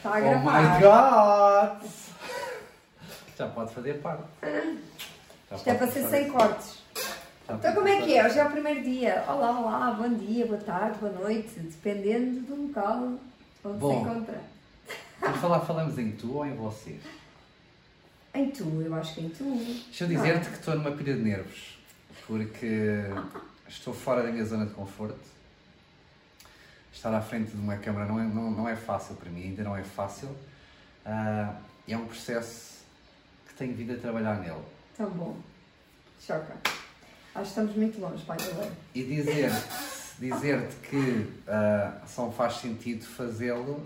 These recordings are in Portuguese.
Está a Oh gravar. my god! Já pode fazer parte. Já Isto é para ser sem cortes. Já Então como é que é? Hoje é o primeiro dia. Olá, olá, bom dia, boa tarde, boa noite, dependendo do local onde Bom. se encontra. Vamos falar, falamos em tu ou em vocês? Em tu, eu acho que em tu. Deixa eu é? dizer-te que estou numa pilha de nervos. Porque estou fora da minha zona de conforto. Estar à frente de uma câmara não é, não, não é fácil para mim, ainda não é fácil. Ah, é um processo que tenho vindo a trabalhar nele. Tão bom. Choca. Acho que estamos muito longe, pai. agora. E dizer-te dizer que ah, só faz sentido fazê-lo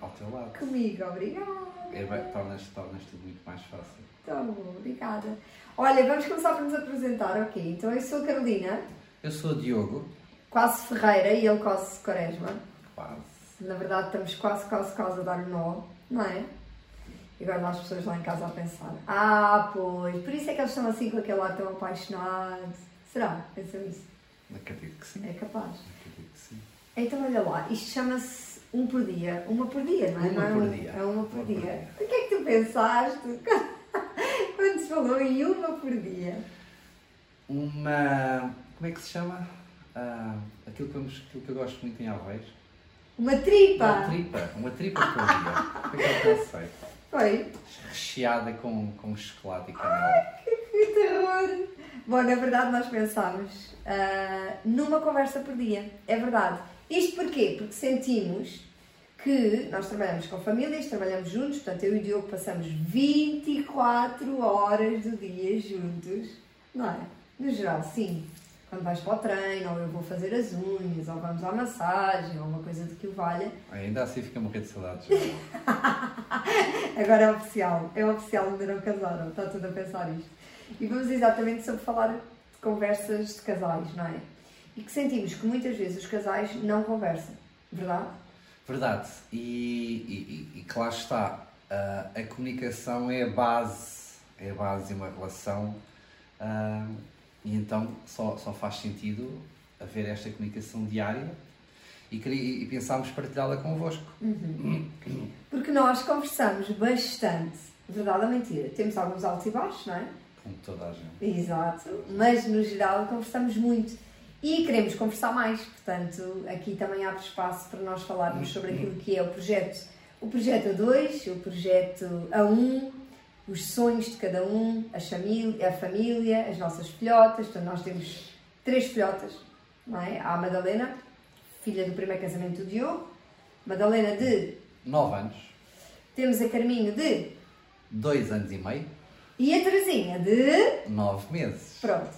ao teu lado. Comigo, obrigada. É, bem, tornas, tornas tudo muito mais fácil. Tão bom, obrigada. Olha, vamos começar por nos apresentar, ok? Então eu sou a Carolina, Eu sou o Diogo, quase Ferreira e ele quase Quaresma. quase. Na verdade, estamos quase, quase, quase a dar um nó, não é? E agora lá as pessoas lá em casa a pensar: Ah, pois, por isso é que eles estão assim com aquele ar tão apaixonado. Será? Pensam nisso? Acredito que sim. É capaz. Acredito que sim. Então, olha lá, isto chama-se um por dia. Uma por dia, não é? Uma não é por um- dia. É uma por Uma por dia. dia. O que é que tu pensaste quando se falou em uma por dia? Uma. Como é que se chama? Ah, aquilo, que vamos, aquilo que eu gosto muito em Alveios. Uma tripa! Uma tripa. Uma tripa por dia. Como é que eu pensei? Foi? Recheada com, com chocolate e canela. Que terror! Bom, na verdade nós pensámos ah, numa conversa por dia. É verdade. Isto porquê? Porque sentimos que nós trabalhamos com famílias, trabalhamos juntos, portanto eu e o Diogo passamos 24 horas do dia juntos, não é? No geral, sim. Quando vais para o treino, ou eu vou fazer as unhas, ou vamos à massagem, ou uma coisa do que o valha. Ainda assim fica a morrer de saudades. Agora é oficial, é oficial, ainda não casaram, está tudo a pensar isto. E vamos exatamente sobre falar de conversas de casais, não é? E que sentimos que muitas vezes os casais não conversam, verdade? Verdade. E, e, e- que lá está. ah, a comunicação é a base, é a base de uma relação. ah, e então só, só faz sentido haver esta comunicação diária e, e pensámos partilhá-la convosco. Porque nós conversamos bastante, verdade ou mentira? Temos alguns altos e baixos, não é? Com toda a gente. Exato, mas no geral conversamos muito e queremos conversar mais, portanto aqui também abre espaço para nós falarmos sobre aquilo que é o projeto, o projeto A2, o projeto A1, os sonhos de cada um, a família, a, família, as nossas filhotas, portanto nós temos três filhotas, não é? Há a Madalena, filha do primeiro casamento do Diogo, Madalena de, Nove anos, temos a Carminho de dois anos e meio, e a Terezinha de nove meses. Pronto.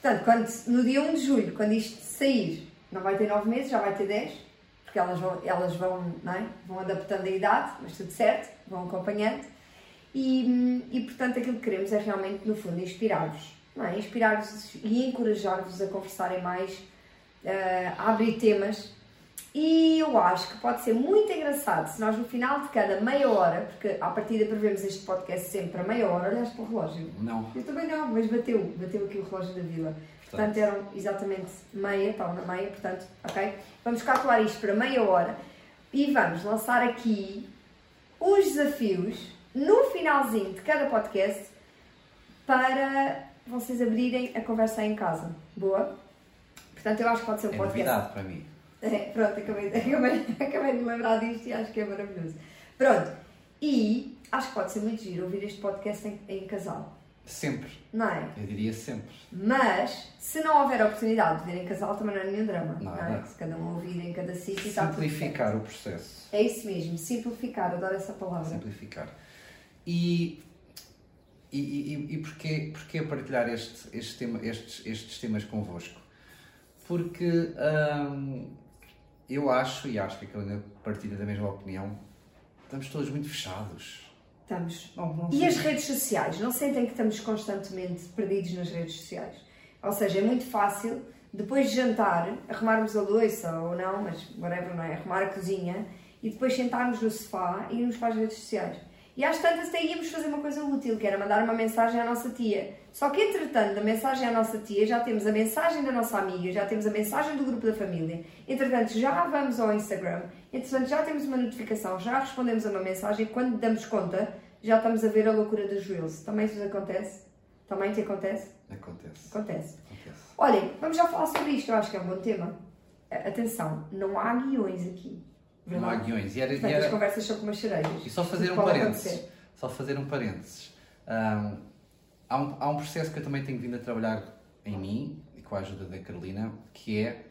Portanto, quando, no dia 1 de julho, quando isto sair, não vai ter 9 meses, já vai ter 10, porque elas vão, elas vão, não é? vão adaptando a idade, mas tudo certo, vão acompanhando. E, e portanto, aquilo que queremos é realmente, no fundo, inspirar-vos. É? Inspirar-vos e encorajar-vos a conversarem mais, eh, a abrir temas. E eu acho que pode ser muito engraçado se nós, no final de cada meia hora, porque à partida prevemos este podcast sempre para meia hora, olhaste para o relógio. Não. Eu também não, mas bateu, bateu aqui o relógio da vila. Portanto, eram exatamente meia, estavam na meia, portanto, ok? Vamos calcular isto para meia hora e vamos lançar aqui os desafios no finalzinho de cada podcast para vocês abrirem a conversa aí em casa. Boa? Portanto, eu acho que pode ser um É podcast. novidade para mim. É, pronto, acabei, acabei, acabei de me lembrar disto e acho que é maravilhoso. Pronto, e acho que pode ser muito giro ouvir este podcast em, em casal, Sempre. não é? Eu diria sempre. Mas, se não houver oportunidade de ver em casal, também não é nenhum drama, Não, não, é? Se cada um ouvir em cada sítio está tudo Simplificar o processo. É isso mesmo, simplificar, adoro essa palavra. Simplificar. E, e, e, e porquê, porquê partilhar este, este tema, estes, estes temas convosco? Porque hum, eu acho, e acho que a Carolina partilha da mesma opinião, estamos todos muito fechados. Estamos. Não, não E as redes sociais? Não sentem que estamos constantemente perdidos nas redes sociais? Ou seja, é muito fácil, depois de jantar, arrumarmos a louça ou não, mas whatever, não é? Arrumar a cozinha e depois sentarmos no sofá e irmos para as redes sociais. E às tantas até íamos fazer uma coisa útil, que era mandar uma mensagem à nossa tia. Só que entretanto, da mensagem à nossa tia, já temos a mensagem da nossa amiga, já temos a mensagem do grupo da família. Entretanto, já vamos ao Instagram. Entretanto, já temos uma notificação, já respondemos a uma mensagem e quando damos conta, já estamos a ver a loucura dos Reels. Também isso acontece? Também te acontece? Acontece. Acontece. Acontece. Olhem, vamos já falar sobre isto, eu acho que é um bom tema. Atenção, não há guiões aqui. Não há verdade? guiões. E, era, e, Portanto, as era- conversas são como as cerejas. e só fazer um parênteses. acontecer. Só fazer um parênteses. Ahm, há, um, há um processo que eu também tenho vindo a trabalhar em mim, e com a ajuda da Carolina, que é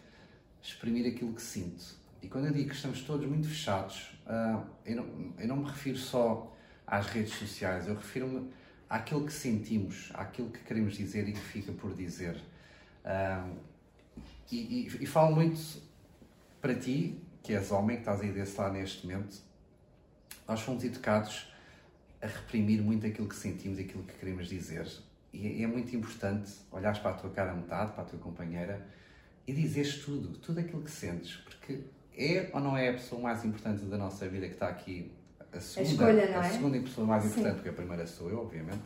exprimir aquilo que sinto. E quando eu digo que estamos todos muito fechados, ah, eu, não, eu não me refiro só às redes sociais, eu refiro-me àquilo que sentimos, àquilo que queremos dizer e que fica por dizer. Ah, e, e, e falo muito para ti, que és homem, que estás aí desse lado neste momento, nós fomos educados a reprimir muito aquilo que sentimos e aquilo que queremos dizer. E é muito importante olhares para a tua cara a metade, para a tua companheira, e dizeres tudo, tudo aquilo que sentes, porque é ou não é a pessoa mais importante da nossa vida que está aqui, a segunda, escolha, não a é? segunda pessoa mais Sim. importante, porque a primeira sou eu, obviamente.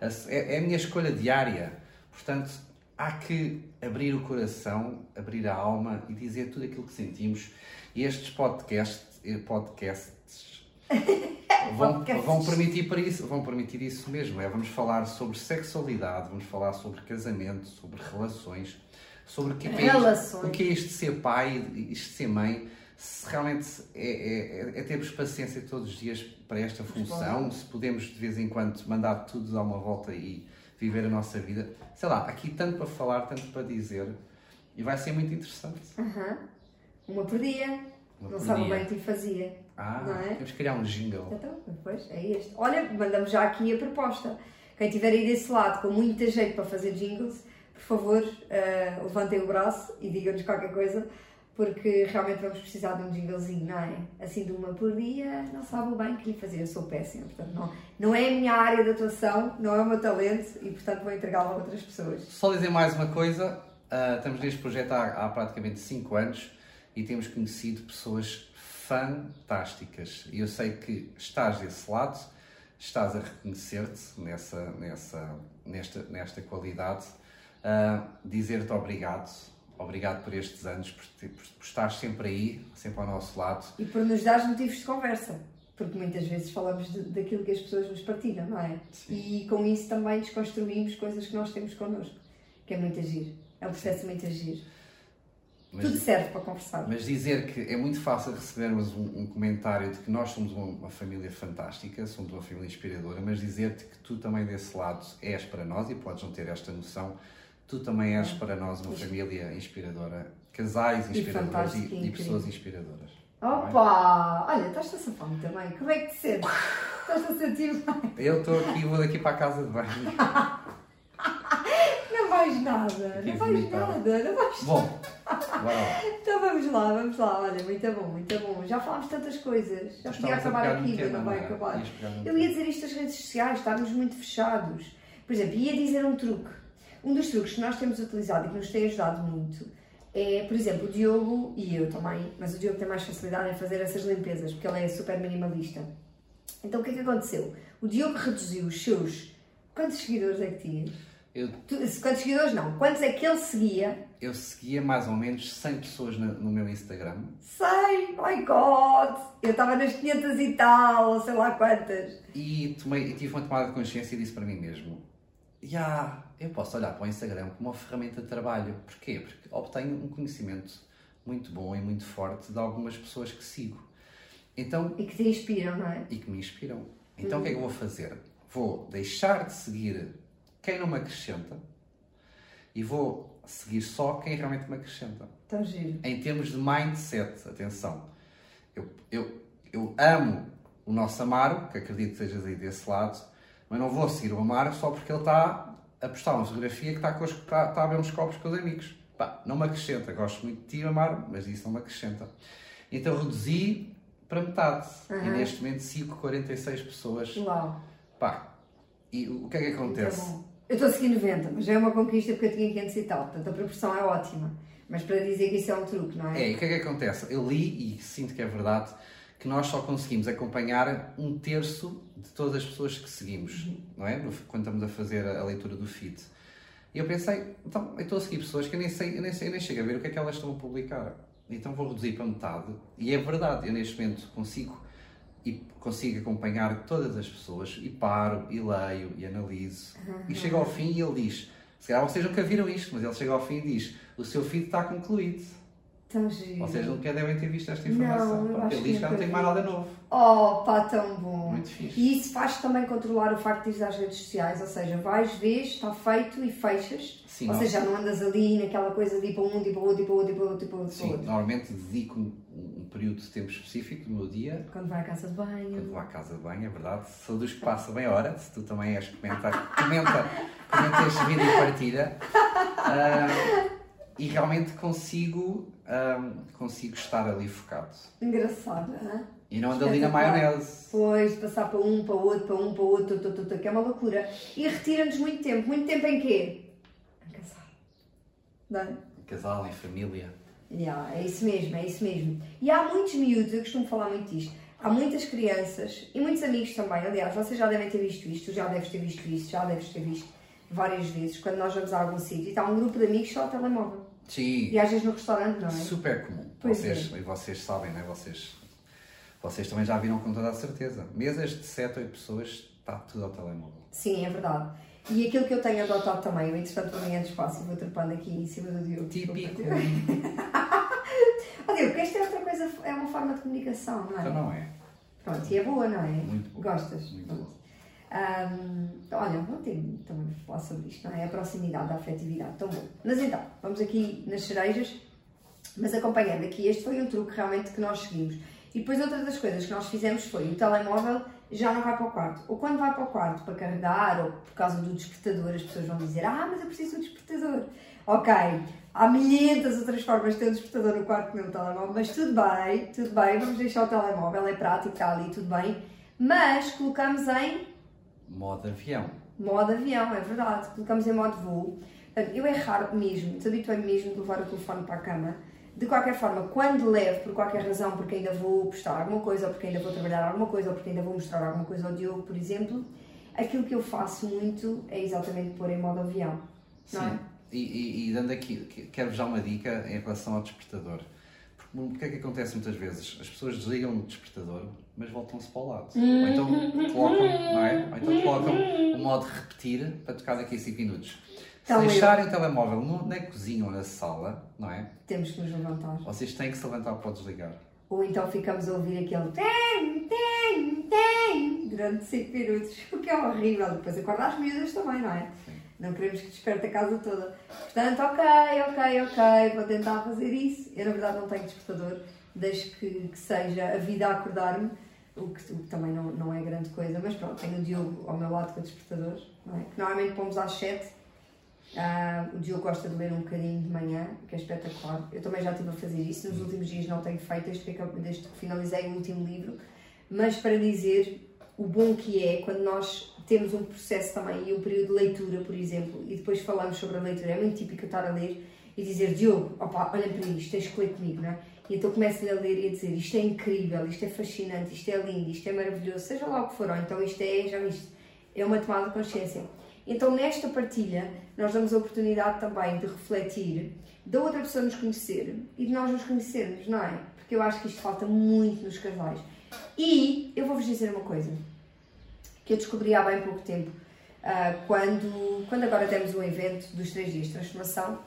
A É, é a minha escolha diária. Portanto, há que abrir o coração, abrir a alma e dizer tudo aquilo que sentimos. E estes podcasts, eh, podcasts vão, vão permitir para isso, vão permitir isso mesmo. É, vamos falar sobre sexualidade, vamos falar sobre casamento, sobre relações, sobre o que é, é isto- o que é isto de ser pai, isto de ser mãe, se realmente é, é, é termos paciência todos os dias para esta função, se podemos de vez em quando mandar tudo dar uma volta e viver a nossa vida. Sei lá, aqui tanto para falar, tanto para dizer, e vai ser muito interessante. Aham. Uma por dia. Uma não por sabe dia. bem o que fazia. Ah, Não é? temos que criar um jingle. Então, depois é este. Olha, mandamos já aqui a proposta. Quem estiver aí desse lado com muito jeito para fazer jingles, por favor, eh, levantem o braço e digam-nos qualquer coisa, porque realmente vamos precisar de um jinglezinho, não é? Assim de uma por dia, não sabe o bem que lhe fazer. Eu sou péssima, portanto, não, não é a minha área de atuação, não é o meu talento e, portanto, vou entregá-lo a outras pessoas. Só dizer mais uma coisa, ah, estamos neste projeto há, há praticamente 5 anos e temos conhecido pessoas fantásticas. E eu sei que estás desse lado, estás a reconhecer-te nessa, nessa, nesta, nesta qualidade, Ah, dizer-te obrigado, obrigado por estes anos, por, por, por estar sempre aí, sempre ao nosso lado. E por nos dar motivos de conversa, porque muitas vezes falamos de- daquilo que as pessoas nos partilham, não é? E com isso também desconstruímos coisas que nós temos connosco, que é muito agir. É um processo muito agir. Mas- Tudo serve para conversar. Mas dizer que é muito fácil recebermos um, um comentário de que nós somos uma, uma família fantástica, somos uma família inspiradora, mas dizer-te que tu também desse lado és para nós, e podes não ter esta noção, tu também és para nós uma família inspiradora, casais inspiradores e, e e pessoas inspiradoras. Opa! Olha, estás-te a safar muito bem. Como é que te sentes? Estás-te a sentir bem? Eu estou aqui, vou daqui para a casa de banho. Não vais nada, não vais nada, não vais Bom. Então vamos lá, vamos lá. Olha, muito bom, muito bom. Já falámos tantas coisas. Já podia acabar aqui, mas não vai é? acabar. Eu ia dizer isto das redes sociais, estarmos muito fechados. Por exemplo, ia dizer um truque. Um dos truques que nós temos utilizado e que nos tem ajudado muito é, por exemplo, o Diogo e eu também, mas o Diogo tem mais facilidade em fazer essas limpezas, porque ele é super minimalista. Então o que é que aconteceu? O Diogo reduziu os seus. Quantos seguidores é que tinha? Eu, Tu- Quantos seguidores não? Quantos é que ele seguia? eu seguia mais ou menos 100 pessoas no meu Instagram. Sei, my God! Eu estava nas 500 e tal, ou sei lá quantas. E, tomei, e tive uma tomada de consciência e disse para mim mesmo: "Ya, eu posso olhar para o Instagram como uma ferramenta de trabalho. Porquê? Porque obtenho um conhecimento muito bom e muito forte de algumas pessoas que sigo. Então, E que te inspiram, não é? e que me inspiram. Então, o que é que eu vou fazer? Vou deixar de seguir quem não me acrescenta e vou seguir só quem realmente me acrescenta Tão giro. em termos de mindset, atenção, eu, eu, eu amo o nosso Amaro, que acredito que estejas aí desse lado, mas não vou seguir o Amaro só porque ele está a postar uma fotografia que está, com os, está, está a beber uns copos com os amigos. Pá, não me acrescenta. Gosto muito de ti, Amaro, mas isso não me acrescenta. Então reduzi para metade. E Aham. neste momento sigo 46 pessoas. Uau. Pá, e o que é que acontece? bom. Eu estou a seguir 90, mas já é uma conquista porque eu tinha 500 e tal. Portanto, a proporção é ótima. Mas para dizer que isso é um truque, não é? É, e o que é que acontece? Eu li e sinto que é verdade que nós só conseguimos acompanhar um terço de todas as pessoas que seguimos, não é? Quando estamos a fazer a leitura do feed. E eu pensei, então, eu estou a seguir pessoas que eu nem sei, eu nem, sei, eu nem chego a ver o que é que elas estão a publicar. Então vou reduzir para metade. E é verdade, eu neste momento consigo e consigo acompanhar todas as pessoas e paro e leio e analiso. Uhum. E chego ao fim e ele diz, se calhar vocês nunca viram isto, mas ele chega ao fim e diz, o seu feed está concluído. Tão giro. Vocês nunca devem ter visto esta informação. Não, ele diz que não tem mais nada novo. Oh, pá, tão bom. Muito fixe. E isso faz também controlar o facto de ir às redes sociais, ou seja, vais, vês, está feito e fechas. Sim, ou seja, já não andas ali naquela coisa de ir para um, de ir para outro, de ir para outro, de ir para outro, para outro. Sim, normalmente dedico um, um, período de tempo específico no meu dia. Quando vai à casa de banho. Quando vou à casa de banho, é verdade. Sou dos que passa bem hora. Se tu também és, comenta, comenta, comenta este vídeo e partilha. Uh, e realmente consigo, consigo estar ali focado. Engraçado, é? E não ando ali na maionese. Pois, passar para um, para outro, para um, para outro, tu, tu, tu, que é uma loucura. E retira-nos muito tempo. Muito tempo em quê? Em casal. Não é? Em casal, em família. Yeah, é isso mesmo, é isso mesmo. E há muitos miúdos, eu costumo falar muito disto, há muitas crianças e muitos amigos também. Aliás, vocês já devem ter visto isto, já deves ter visto isto, já deves ter visto várias vezes, quando nós vamos a algum sítio e está um grupo de amigos só ao telemóvel. Sim. E às vezes no restaurante, não é? Super comum. Pois vocês, é. E vocês sabem, não é? Vocês, vocês também já viram com toda a certeza. Mesas de 7, 8 pessoas, está tudo ao telemóvel. Sim, é verdade. E aquilo que eu tenho adotado também, eu entretanto mim é espaço e vou trepando aqui em cima do Diogo. Típico. Ó Diogo, esta é outra coisa, é uma forma de comunicação, não é? Então não é. Pronto, e é boa, não é? Muito boa. Gostas? Muito boa. Um, olha, vou ter também falar sobre isto, não é? A proximidade, a afetividade, tão bom. Mas então, vamos aqui nas cerejas, mas acompanhando aqui, este foi um truque realmente que nós seguimos. E depois outra das coisas que nós fizemos foi o telemóvel já não vai para o quarto. Ou quando vai para o quarto para carregar, ou por causa do despertador, as pessoas vão dizer, ah, mas eu preciso do despertador. Ok, há milhentas outras formas de ter um despertador no quarto com o telemóvel, mas tudo bem, tudo bem, vamos deixar o telemóvel, é prático, está ali, tudo bem. Mas colocamos em Modo avião. Modo avião, é verdade. Colocamos em modo voo. Eu é raro mesmo, desabituei-me mesmo de levar o telefone para a cama. De qualquer forma, quando levo, por qualquer razão, porque ainda vou postar alguma coisa, ou porque ainda vou trabalhar alguma coisa, ou porque ainda vou mostrar alguma coisa ao Diogo, por exemplo, aquilo que eu faço muito é exatamente pôr em modo avião. Não Sim. É? E, e, e, dando aqui, quero já uma dica em relação ao despertador. O que é que acontece muitas vezes? As pessoas desligam o despertador mas voltam-se para o lado. Ou então colocam, não é? Ou então colocam o modo repetir para tocar daqui a 5 minutos. Se então, deixarem o telemóvel no, na cozinha ou na sala, não é? Temos que nos levantar. Vocês têm que se levantar para desligar. Ou então ficamos a ouvir aquele tem, tem, tem durante 5 minutos, o que é horrível. Depois acorda as miúdas também, não é? Sim. Não queremos que desperte a casa toda. Portanto, ok, ok, ok, vou tentar fazer isso. Eu, na verdade, não tenho despertador, desde que, que seja a vida a acordar-me o que, o que também não, não é grande coisa, mas pronto, tenho o Diogo ao meu lado com o despertador, não é? que normalmente pomos às 7. Uh, ah, o Diogo gosta de ler um bocadinho de manhã, que é espetacular. Eu também já estive a fazer isso, nos últimos dias não tenho feito, desde que, desde que finalizei o último livro, mas para dizer o bom que é quando nós temos um processo também e um período de leitura, por exemplo, e depois falamos sobre a leitura, é muito típico estar a ler e dizer Diogo, opa, olha para isto, tens que ler comigo, não é? E então começo-lhe a ler e a dizer isto é incrível, isto é fascinante, isto é lindo, isto é maravilhoso, seja lá o que for, ou então isto é, já viste, é uma tomada de consciência. Então nesta partilha nós damos a oportunidade também de refletir, da outra pessoa nos conhecer e de nós nos conhecermos, não é? Porque eu acho que isto falta muito nos casais. E eu vou-vos dizer uma coisa que eu descobri há bem pouco tempo, uh, quando, quando agora temos um evento dos três dias de transformação,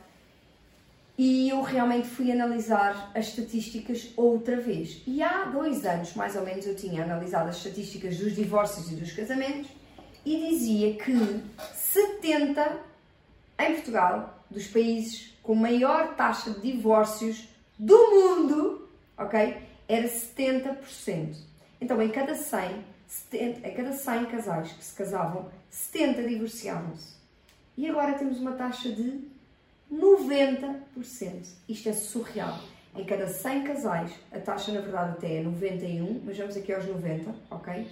e eu realmente fui analisar as estatísticas outra vez. E há dois anos, mais ou menos, eu tinha analisado as estatísticas dos divórcios e dos casamentos e dizia que 70 em Portugal, dos países com maior taxa de divórcios do mundo, ok? Era 70%. Então, em cada 100, 70, em cada 100 casais que se casavam, 70 divorciavam-se. E agora temos uma taxa de 90%. Isto é surreal. Em cada 100 casais, a taxa na verdade até é 91, mas vamos aqui aos 90, ok?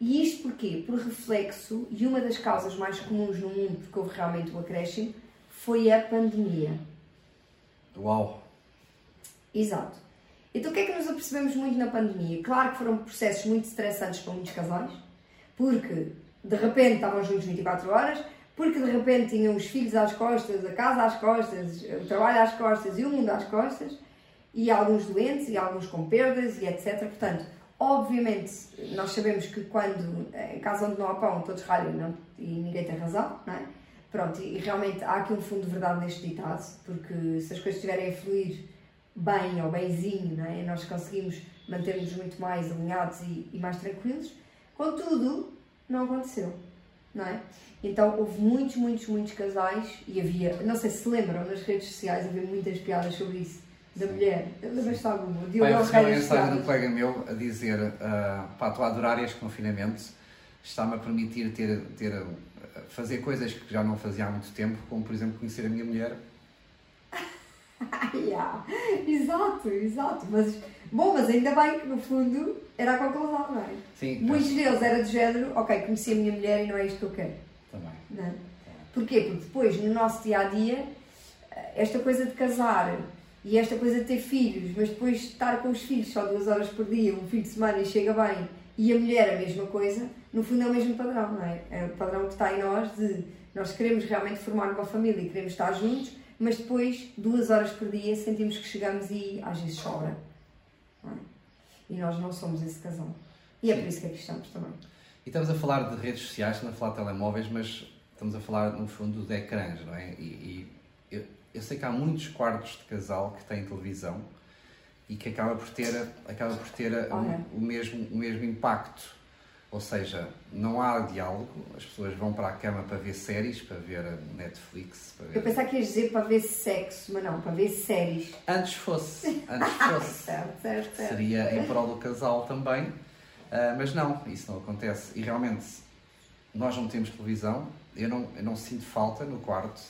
E isto porquê? Por reflexo, e uma das causas mais comuns no mundo, porque houve realmente um acréscimo, foi a pandemia. Uau! Exato. Então o que é que nos apercebemos muito na pandemia? Claro que foram processos muito estressantes para muitos casais, porque de repente estavam juntos 24 horas, porque de repente tinham os filhos às costas, a casa às costas, o trabalho às costas e o mundo às costas, e alguns doentes e alguns com perdas e etc. Portanto, obviamente, nós sabemos que quando, em casa onde não há pão, todos ralham não, e ninguém tem razão, não é? Pronto, e realmente há aqui um fundo de verdade neste ditado, porque se as coisas estiverem a fluir bem ou bemzinho, não é? nós conseguimos manter-nos muito mais alinhados e, e mais tranquilos. Contudo, não aconteceu, não é? Então houve muitos, muitos, muitos casais e havia, não sei se se lembram, nas redes sociais havia muitas piadas sobre isso, da mulher. Lembras-te alguma? De Pai, eu recebi uma mensagem de um colega meu a dizer: uh, pá, estou a adorar este confinamento, está-me a permitir ter, ter, fazer coisas que já não fazia há muito tempo, como por exemplo conhecer a minha mulher. yeah. Exato, exato. Mas, bom, mas ainda bem que no fundo era a conclusão, não é? Sim. Muitos deles era do género, ok, conheci a minha mulher e não é isto que eu quero. Também. Não é? Porquê? Porque depois, no nosso dia a dia, esta coisa de casar e esta coisa de ter filhos, mas depois estar com os filhos só duas horas por dia, um fim de semana e chega bem, e a mulher a mesma coisa, no fundo é o mesmo padrão, não é? É o padrão que está em nós de nós queremos realmente formar uma família e queremos estar juntos, mas depois, duas horas por dia, sentimos que chegamos e às vezes sobra. É? E nós não somos esse casal. E é por isso que aqui estamos também. E estamos a falar de redes sociais, estamos a falar de telemóveis, mas estamos a falar, no fundo, de ecrãs, não é? E, e eu, eu sei que há muitos quartos de casal que têm televisão e que acaba por ter, acaba por ter o, o, mesmo, o mesmo impacto. Ou seja, não há diálogo, as pessoas vão para a cama para ver séries, para ver Netflix. Para ver... Eu pensava que ias dizer para ver sexo, mas não, para ver séries. Antes fosse, antes fosse. certo, certo, certo. Seria em prol do casal também, uh, mas não, isso não acontece. E realmente, nós não temos televisão, eu não, eu não sinto falta no quarto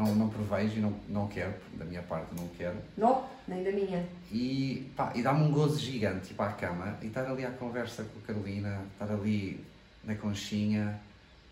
não, não prevejo e não, não quero, da minha parte não quero. Não, nem da minha. E, pá, e dá-me um gozo gigante ir para a cama e estar ali à conversa com a Carolina, estar ali na conchinha,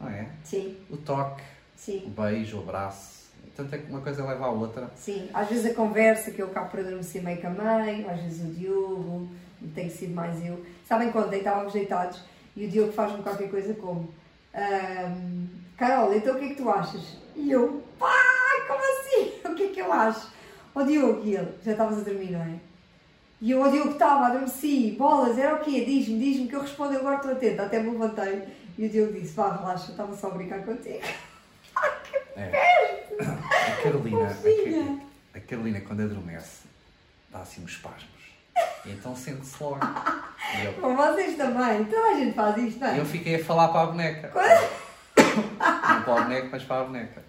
não é? Sim. O toque, Sim. o beijo, o abraço. Tanto é que uma coisa leva à outra. Sim, às vezes a conversa que eu cá para adormecer meio com a mãe, às vezes o Diogo, tem sido mais eu. Sabem quando estávamos deitados e o Diogo faz-me qualquer coisa como um, Carol, então o que é que tu achas? E eu, pá, como assim? O que é que eu acho? Ó oh, Diogo, e ele, já estavas a dormir, não é? E eu, ó oh, Diogo, estava, adormeci, bolas, era o quê? Diz-me, diz-me que eu respondo, agora estou atenta, até me levantei. E o Diogo disse, vá, relaxa, estava só a brincar contigo. Ai, que é. A Carolina, a, a, Carolina, quando adormece, dá assim uns espasmos. E então sente-se logo. Eu, Bom, vocês também, toda a gente faz isto, não é? Eu fiquei a falar para a boneca. Quando? Não para o boneco, mas para a boneca.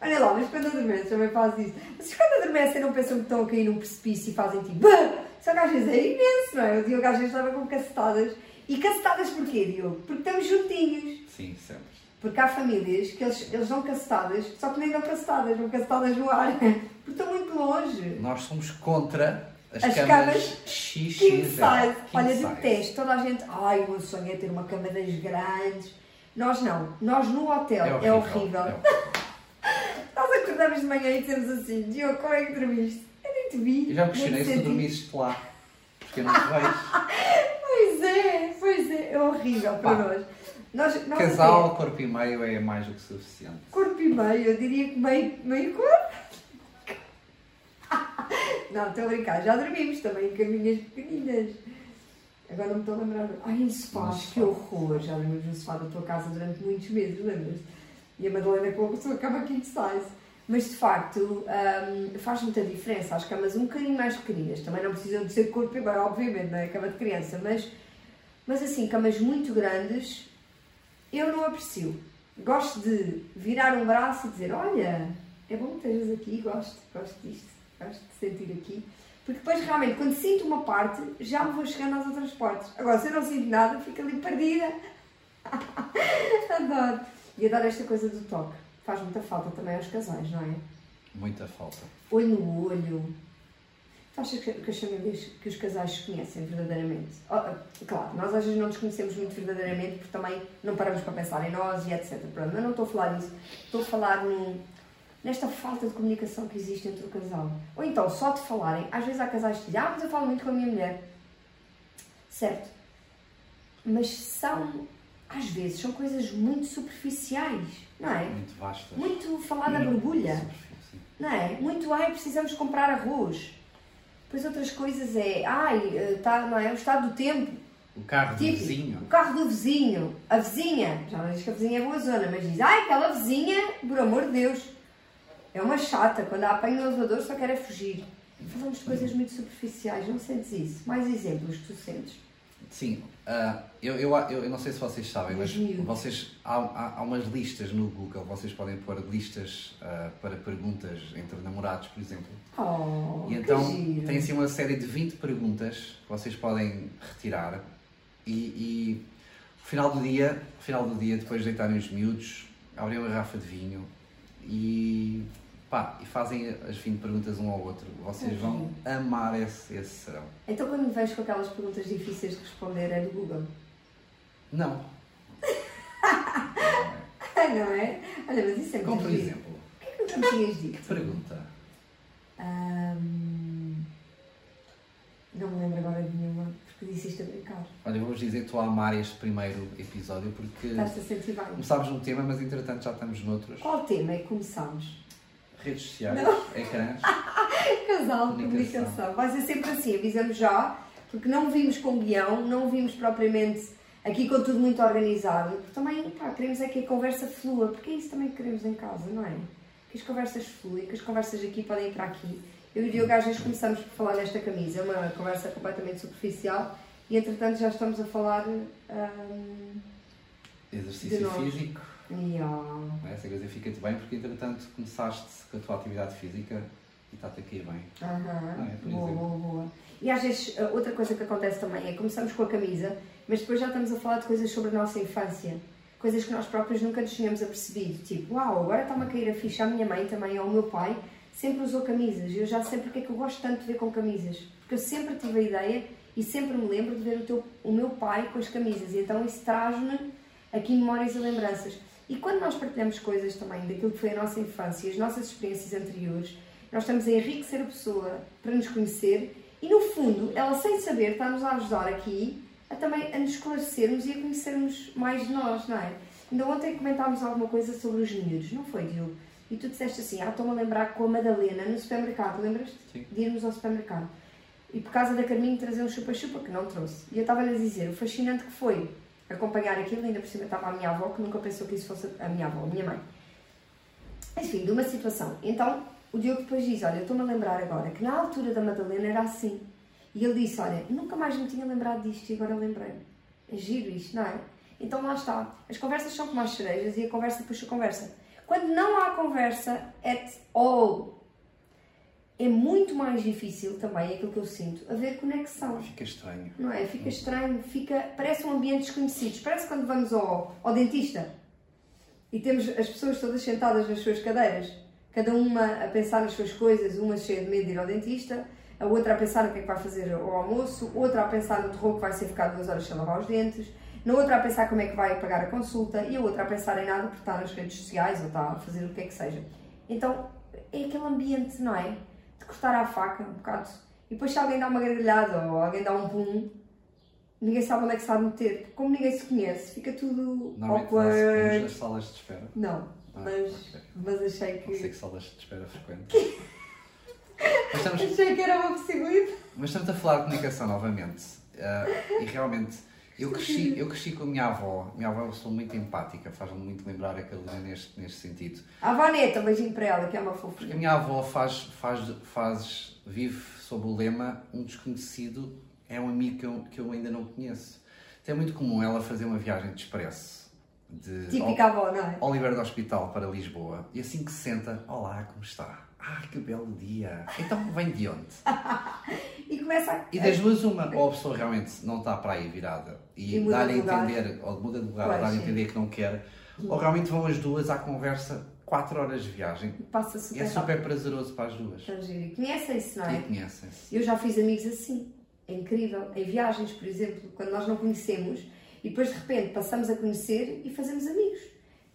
Olha lá, mas quando adormece também faz isso. Vocês quando adormecem não pensam que estão a cair num precipício e fazem tipo Bah! Só que às vezes é imenso, não é? O Diogo às vezes estava com cacetadas. E cacetadas porquê, Diogo? Porque estamos juntinhos. Sim, sempre. Porque há famílias que eles, eles dão cacetadas, só que nem dão cacetadas, dão cacetadas no ar. Porque estão muito longe. Nós somos contra as, as camas, camas XX. King size. Olha, detesto. Toda a gente, ai, o meu sonho é ter uma cama das grandes nós não. Nós no hotel é horrível. É horrível. É horrível. Acordamos de manhã e dizemos assim: Diogo, como é que dormiste? Eu nem te vi. Eu já me questionei se tu dormiste lá. Porque não te vejo. pois é, pois é. É horrível para nós. Nós, nós Casal, corpo e meio é mais do que suficiente. Corpo e meio, eu diria que meio, meio corpo. Não, estou a brincar, já dormimos também em caminhas pequeninas. Agora não me estou a lembrar. Ai, em sofás, que horror! Já dormimos no sofá da tua casa durante muitos meses, lembras? E a Madalena com a sua cama king size. Mas de facto um, faz muita diferença. As camas um bocadinho mais pequeninas também não precisam de ser corpo e bem, obviamente, não é? Cama de criança, mas, mas assim, camas muito grandes eu não aprecio. Gosto de virar um braço e dizer: Olha, é bom teres aqui, gosto, gosto disto, gosto de sentir aqui. Porque depois, realmente, quando sinto uma parte, já me vou chegando às outras partes. Agora, se eu não sinto nada, fico ali perdida. adoro. E adoro esta coisa do toque. Faz muita falta também aos casais, não é? Muita falta. Olho no olho. Tu achas que, que as famílias, que os casais se conhecem verdadeiramente? Oh, claro, nós às vezes não nos conhecemos muito verdadeiramente porque também não paramos para pensar em nós e etc. Mas não estou a falar disso. Estou a falar num, nesta falta de comunicação que existe entre o casal. Ou então, só de falarem, às vezes há casais que dizem, ah, mas eu falo muito com a minha mulher. Certo. Mas são, às vezes, são coisas muito superficiais, não é? Muito vastas. Muito falar da borbulha, não é? Muito, ai, precisamos comprar arroz. Depois outras coisas é, ai, está, não é? O estado do tempo. O carro do Típico. vizinho. O carro do vizinho. A vizinha. Já não diz que a vizinha é boa zona, mas diz, ai, aquela vizinha, por amor de Deus. É uma chata. Quando a apanha no elevador só quer é fugir. Falamos de coisas muito superficiais. Não sentes isso? Mais exemplos que tu sentes. Sim, ah, eu, eu, eu, não sei se vocês sabem, mas vocês há, há, há umas listas no Google, vocês podem pôr listas ah, para perguntas entre namorados, por exemplo. Oh, E então tem assim uma série de 20 perguntas que vocês podem retirar e, e no final do dia, final do dia, depois de deitarem os miúdos, abrem uma garrafa de vinho e, pá, e fazem as 20 perguntas um ao outro. Vocês Que vão amar esse, esse serão. Então quando me vejo com aquelas perguntas difíceis de responder é do Google. Não, não é? Olha, mas isso é como por exemplo, O que é que me tinhas dito? pergunta. Ahm, Não me lembro agora de nenhuma, porque disse isto a brincar. Olha, vou-vos dizer que estou a amar este primeiro episódio porque Estás-te a sentir bem. começámos num tema, mas entretanto já estamos noutros. Qual tema é que começámos? Redes sociais, ecrãs. Casal de Comunicação. comunicação. Vai ser sempre assim, avisamos já, porque não vimos com guião, não vimos propriamente aqui com tudo muito organizado. Porque também, pá, queremos é que a conversa flua, porque é isso também que queremos em casa, não é? Que as conversas fluem, que as conversas aqui podem ir para aqui. Eu e o Diogo às vezes começamos por falar nesta camisa, é uma conversa completamente superficial e entretanto já estamos a falar. hum, Exercício físico. não é? Essa coisa fica-te bem porque entretanto começaste com a tua atividade física e está-te aqui bem. Não é? Boa, boa, boa. E às vezes, uh, outra coisa que acontece também é começamos com a camisa, mas depois já estamos a falar de coisas sobre a nossa infância. Coisas que nós próprios nunca nos tínhamos apercebido. Tipo, uau, agora está-me a cair a ficha. A minha mãe também, ou o meu pai, sempre usou camisas. E eu já sei porque é que eu gosto tanto de ver com camisas. Porque eu sempre tive a ideia e sempre me lembro de ver o, teu, o meu pai com as camisas. E então isso traz-me aqui memórias e lembranças. E quando nós partilhamos coisas também daquilo que foi a nossa infância, as nossas experiências anteriores, nós estamos a enriquecer a pessoa para nos conhecer e, no fundo, ela, sem saber, está-nos a ajudar aqui a também a nos esclarecermos e a conhecermos mais de nós, não é? Ainda ontem comentámos alguma coisa sobre os miúdos, não foi, Diogo? E tu disseste assim, ah, estou-me a lembrar com a Madalena no supermercado, lembras-te? Sim. De irmos ao supermercado. E por causa da Carminho trazer um chupa-chupa que não trouxe. E eu estava-lhe a dizer o fascinante que foi acompanhar aquilo, ainda por cima estava a minha avó, que nunca pensou que isso fosse a minha avó, a minha mãe. Enfim, de uma situação. Então, o Diogo depois diz, olha, eu estou-me a lembrar agora que na altura da Madalena era assim. E ele disse, olha, nunca mais me tinha lembrado disto e agora lembrei-me. É giro isto, não é? Então lá está. As conversas são como as cerejas e a conversa puxa a conversa. Quando não há conversa at all, é muito mais difícil também, é aquilo que eu sinto, haver conexão. Fica estranho. Não é? Fica estranho, fica, parece um ambiente desconhecido. Parece quando vamos ao, ao dentista e temos as pessoas todas sentadas nas suas cadeiras, cada uma a pensar nas suas coisas, uma cheia de medo de ir ao dentista, a outra a pensar no que é que vai fazer ao almoço, outra a pensar no terror que vai ser ficar duas horas sem lavar os dentes, na outra a pensar como é que vai pagar a consulta e a outra a pensar em nada porque está nas redes sociais ou está a fazer o que é que seja. Então é aquele ambiente, não é? De cortar à faca um bocado. E depois se alguém dá uma gargalhada ou alguém dá um pum, ninguém sabe onde é que se há de meter. Porque Como ninguém se conhece, fica tudo awkward. nas salas de espera. Não, Ah, mas, ok. mas achei Não sei que. que salas de espera frequente. mas, estamos, Achei que era uma possibilidade. mas estamos a falar de comunicação novamente. Ah, e realmente, eu cresci, eu cresci com a minha avó. Minha avó, eu sou muito empática, faz-me muito lembrar a Carolina neste, neste sentido. A Vaneta, um beijinho para ela, que é uma Porque a minha avó faz, faz, faz, vive sob o lema um desconhecido é um amigo que eu, que eu ainda não conheço. Então é muito comum ela fazer uma viagem de expresso de Típica avó, não é? Oliver do Hospital para Lisboa e assim que se senta, olá, como está? Ah, que belo dia! Então vem de onde? E começa a. E das duas, uma, ou a pessoa realmente não está para aí virada e, E dá-lhe a entender, ou muda de lugar, Pois, dá-lhe a entender que não quer, ou realmente vão as duas à conversa 4 horas de viagem. Passa super é rápido. super prazeroso para as duas. Conhecem-se, não é? conhecem-se. Eu já fiz amigos assim. É incrível. Em viagens, por exemplo, quando nós não conhecemos e depois de repente passamos a conhecer e fazemos amigos.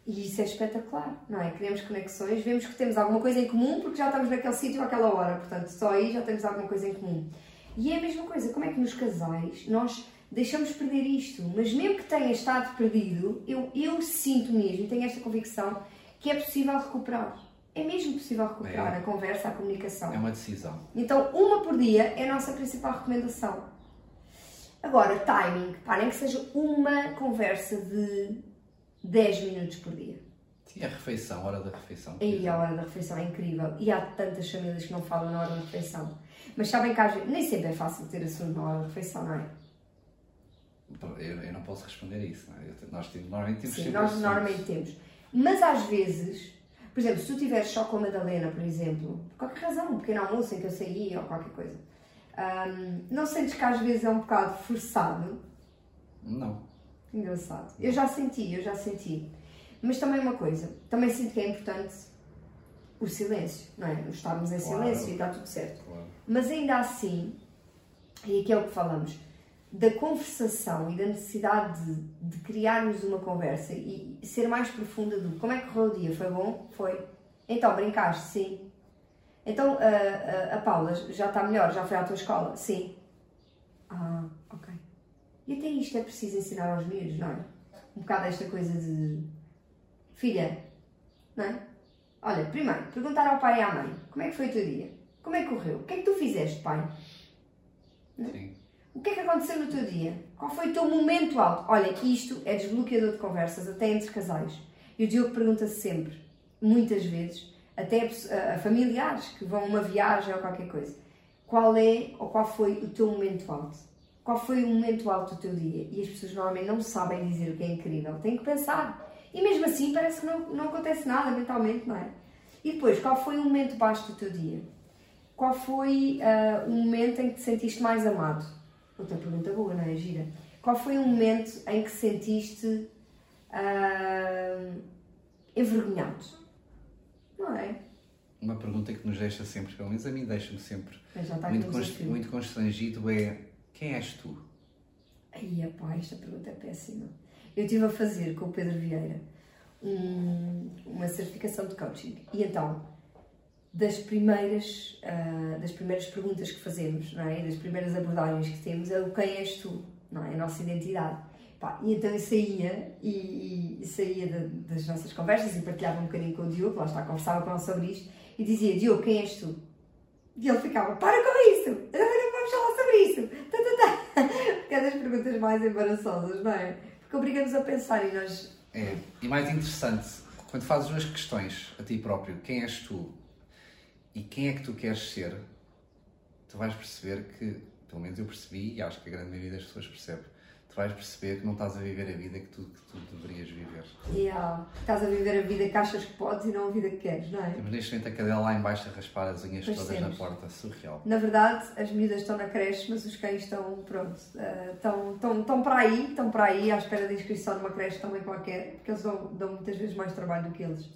E isso é espetacular, não é? Criamos conexões, vemos que temos alguma coisa em comum porque já estamos naquele sítio àquela hora, portanto, só aí já temos alguma coisa em comum. E é a mesma coisa, como é que nos casais nós deixamos perder isto? Mas mesmo que tenha estado perdido, eu, eu sinto mesmo, tenho esta convicção, que é possível recuperar. É mesmo possível recuperar É. a conversa, a comunicação. É uma decisão. Então, uma por dia é a nossa principal recomendação. Agora, timing, pá, nem que seja uma conversa de 10 minutos por dia. Sim, a refeição, a hora da refeição. exemplo. a hora da refeição é incrível. E há tantas famílias que não falam na hora da refeição. Mas sabem que nem sempre é fácil ter assunto na hora da refeição, não é? Eu, eu não posso responder a isso. Não é? Eu- nós temos, normalmente temos Sim, nós normalmente temos. Mas às vezes, por exemplo, se tu estiveres só com a Madalena, por exemplo, por qualquer razão, um pequeno almoço em que eu saí ou qualquer coisa, hum, não sentes que às vezes é um bocado forçado? Não. Engraçado. Eu já senti, eu já senti. Mas também uma coisa, também sinto que é importante o silêncio, não é? Nós estarmos em Claro. silêncio e está tudo certo. Claro. Mas ainda assim, e aqui é o que falamos, da conversação e da necessidade de, de criarmos uma conversa e ser mais profunda do como é que correu o dia? Foi bom? Foi. Então, brincaste? Sim. Então, a, a, a Paula já está melhor? Já foi à tua escola? Sim. Ah, ok. E até isto é preciso ensinar aos miúdos, não é? Um bocado esta coisa de filha, não é? Olha, primeiro, perguntar ao pai e à mãe como é que foi o teu dia? Como é que correu? O que é que tu fizeste, pai? Sim. O que é que aconteceu no teu dia? Qual foi o teu momento alto? Olha, isto é desbloqueador de conversas, até entre casais. E o Diogo pergunta sempre, muitas vezes, até a, familiares que vão a uma viagem ou qualquer coisa, qual é ou qual foi o teu momento alto? Qual foi o momento alto do teu dia? E as pessoas normalmente não sabem dizer o que é incrível, têm que pensar. E mesmo assim parece que não, não acontece nada mentalmente, não é? E depois, qual foi o momento baixo do teu dia? Qual foi ah, o momento em que te sentiste mais amado? Outra pergunta boa, não é? Gira. Qual foi o momento em que sentiste ah, envergonhado? Não é? Uma pergunta que nos deixa sempre, pelo menos a mim deixa-me sempre muito, cons- desafio. muito constrangido é quem és tu? Ai, pá, esta pergunta é péssima. Eu estive a fazer com o Pedro Vieira um- uma certificação de coaching. E então, das primeiras, ah, das primeiras perguntas que fazemos, não é? Das primeiras abordagens que temos é o quem és tu, não é? A nossa identidade. Pá, e então eu saía, e, e- saía da- das nossas conversas e partilhava um bocadinho com o Diogo, lá está, conversava com ele sobre isto, e dizia, Diogo, quem és tu? E ele ficava, para com isso! Agora vamos falar sobre isso! Tá, tá, tá. Porque é das perguntas mais embaraçosas, não é? Porque obriga-nos a pensar e nós. É, e mais interessante, quando fazes duas questões a ti próprio, quem és tu e quem é que tu queres ser, tu vais perceber que, pelo menos eu percebi, e acho que a grande maioria das pessoas percebe, tu vais perceber que não estás a viver a vida que tu, que tu deverias viver. E ah, estás a viver a vida que achas que podes e não a vida que queres, não é? Temos neste momento a cadela lá em baixo a raspar as unhas Pois todas temos. na porta, surreal. Na verdade, as miúdas estão na creche, mas os cães estão, pronto, ah, estão, estão, estão para aí, estão para aí à espera de inscrição numa creche também qualquer, porque eles dão, dão muitas vezes mais trabalho do que eles.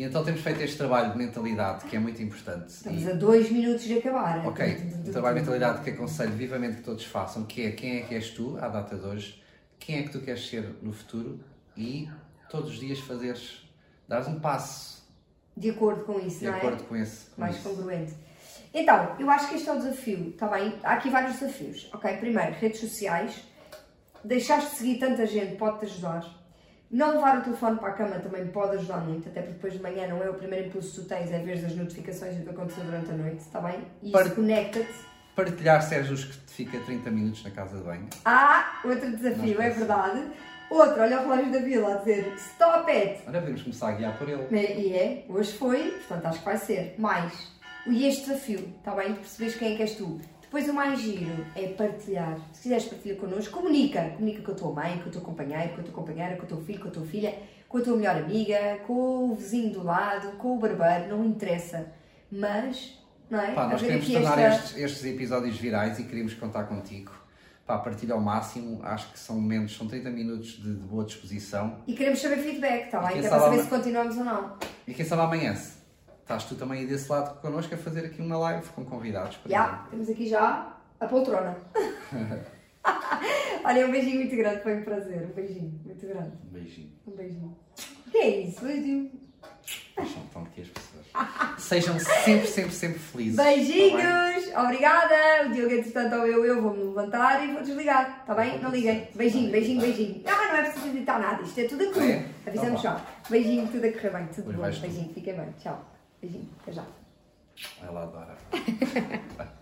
E então temos feito este trabalho de mentalidade que é muito importante. Estamos E- a dois minutos de acabar. Ok, um trabalho de mentalidade que aconselho vivamente que todos façam, que é quem é que és tu, à data de hoje, quem é que tu queres ser no futuro e todos os dias fazeres, dares um passo De acordo com isso, de não é? acordo com esse. com mais isso. congruente. Então, eu acho que este é o desafio, está bem? Há aqui vários desafios, ok? Primeiro, redes sociais. Deixaste de seguir tanta gente pode-te ajudar. Não levar o telefone para a cama também pode ajudar muito, até porque depois de manhã não é o primeiro impulso que tu tens, é ver as notificações do que aconteceu durante a noite, está bem? E isso Par- conecta-te. Partilhar Sérgio que te fica 30 minutos na casa de banho. Ah, outro desafio, é verdade. Outro, olha o relógio da vila a dizer stop it. Olha, podemos começar a guiar por ele. E é, hoje foi, portanto acho que vai ser. Mais. E este desafio, está bem? De perceberes quem é que és tu. Depois o mais giro é partilhar. Se quiseres partilhar connosco, comunica. Comunica com a tua mãe, com o teu companheiro, com a tua companheira, com o teu filho, com a tua filha, com a tua melhor amiga, com o vizinho do lado, com o barbeiro, não interessa. Mas, não é? Pá, nós queremos tornar esta- estes, estes episódios virais e queríamos contar contigo. Pá, partilha ao máximo, acho que são momentos, são 30 minutos de, de boa disposição. E queremos saber feedback, E bem? é para sabe saber se continuamos ou não. E quem sabe amanhã, se estás tu também aí desse lado connosco a fazer aqui uma live com convidados. Já, exemplo. temos aqui já a poltrona. Olha, um beijinho muito grande, foi um prazer. Um beijinho muito grande. Um beijinho. Um beijinho. Que é isso? Beijinho. Deixam estão aqui as pessoas. Sejam sempre, sempre, sempre felizes. tá? Beijinhos, obrigada. O Diogo, entretanto, ou eu, eu vou-me levantar e vou desligar, está bem? Não liguem. Beijinho, beijinho, beijinho. Ah, não é preciso editar nada, isto é tudo a cru. É? Avisamos Então só. Beijinho, tudo a correr bem, tudo Pois bom. Beijinho, fiquem bem. Tchau. Beijinho, até já. Ela adora.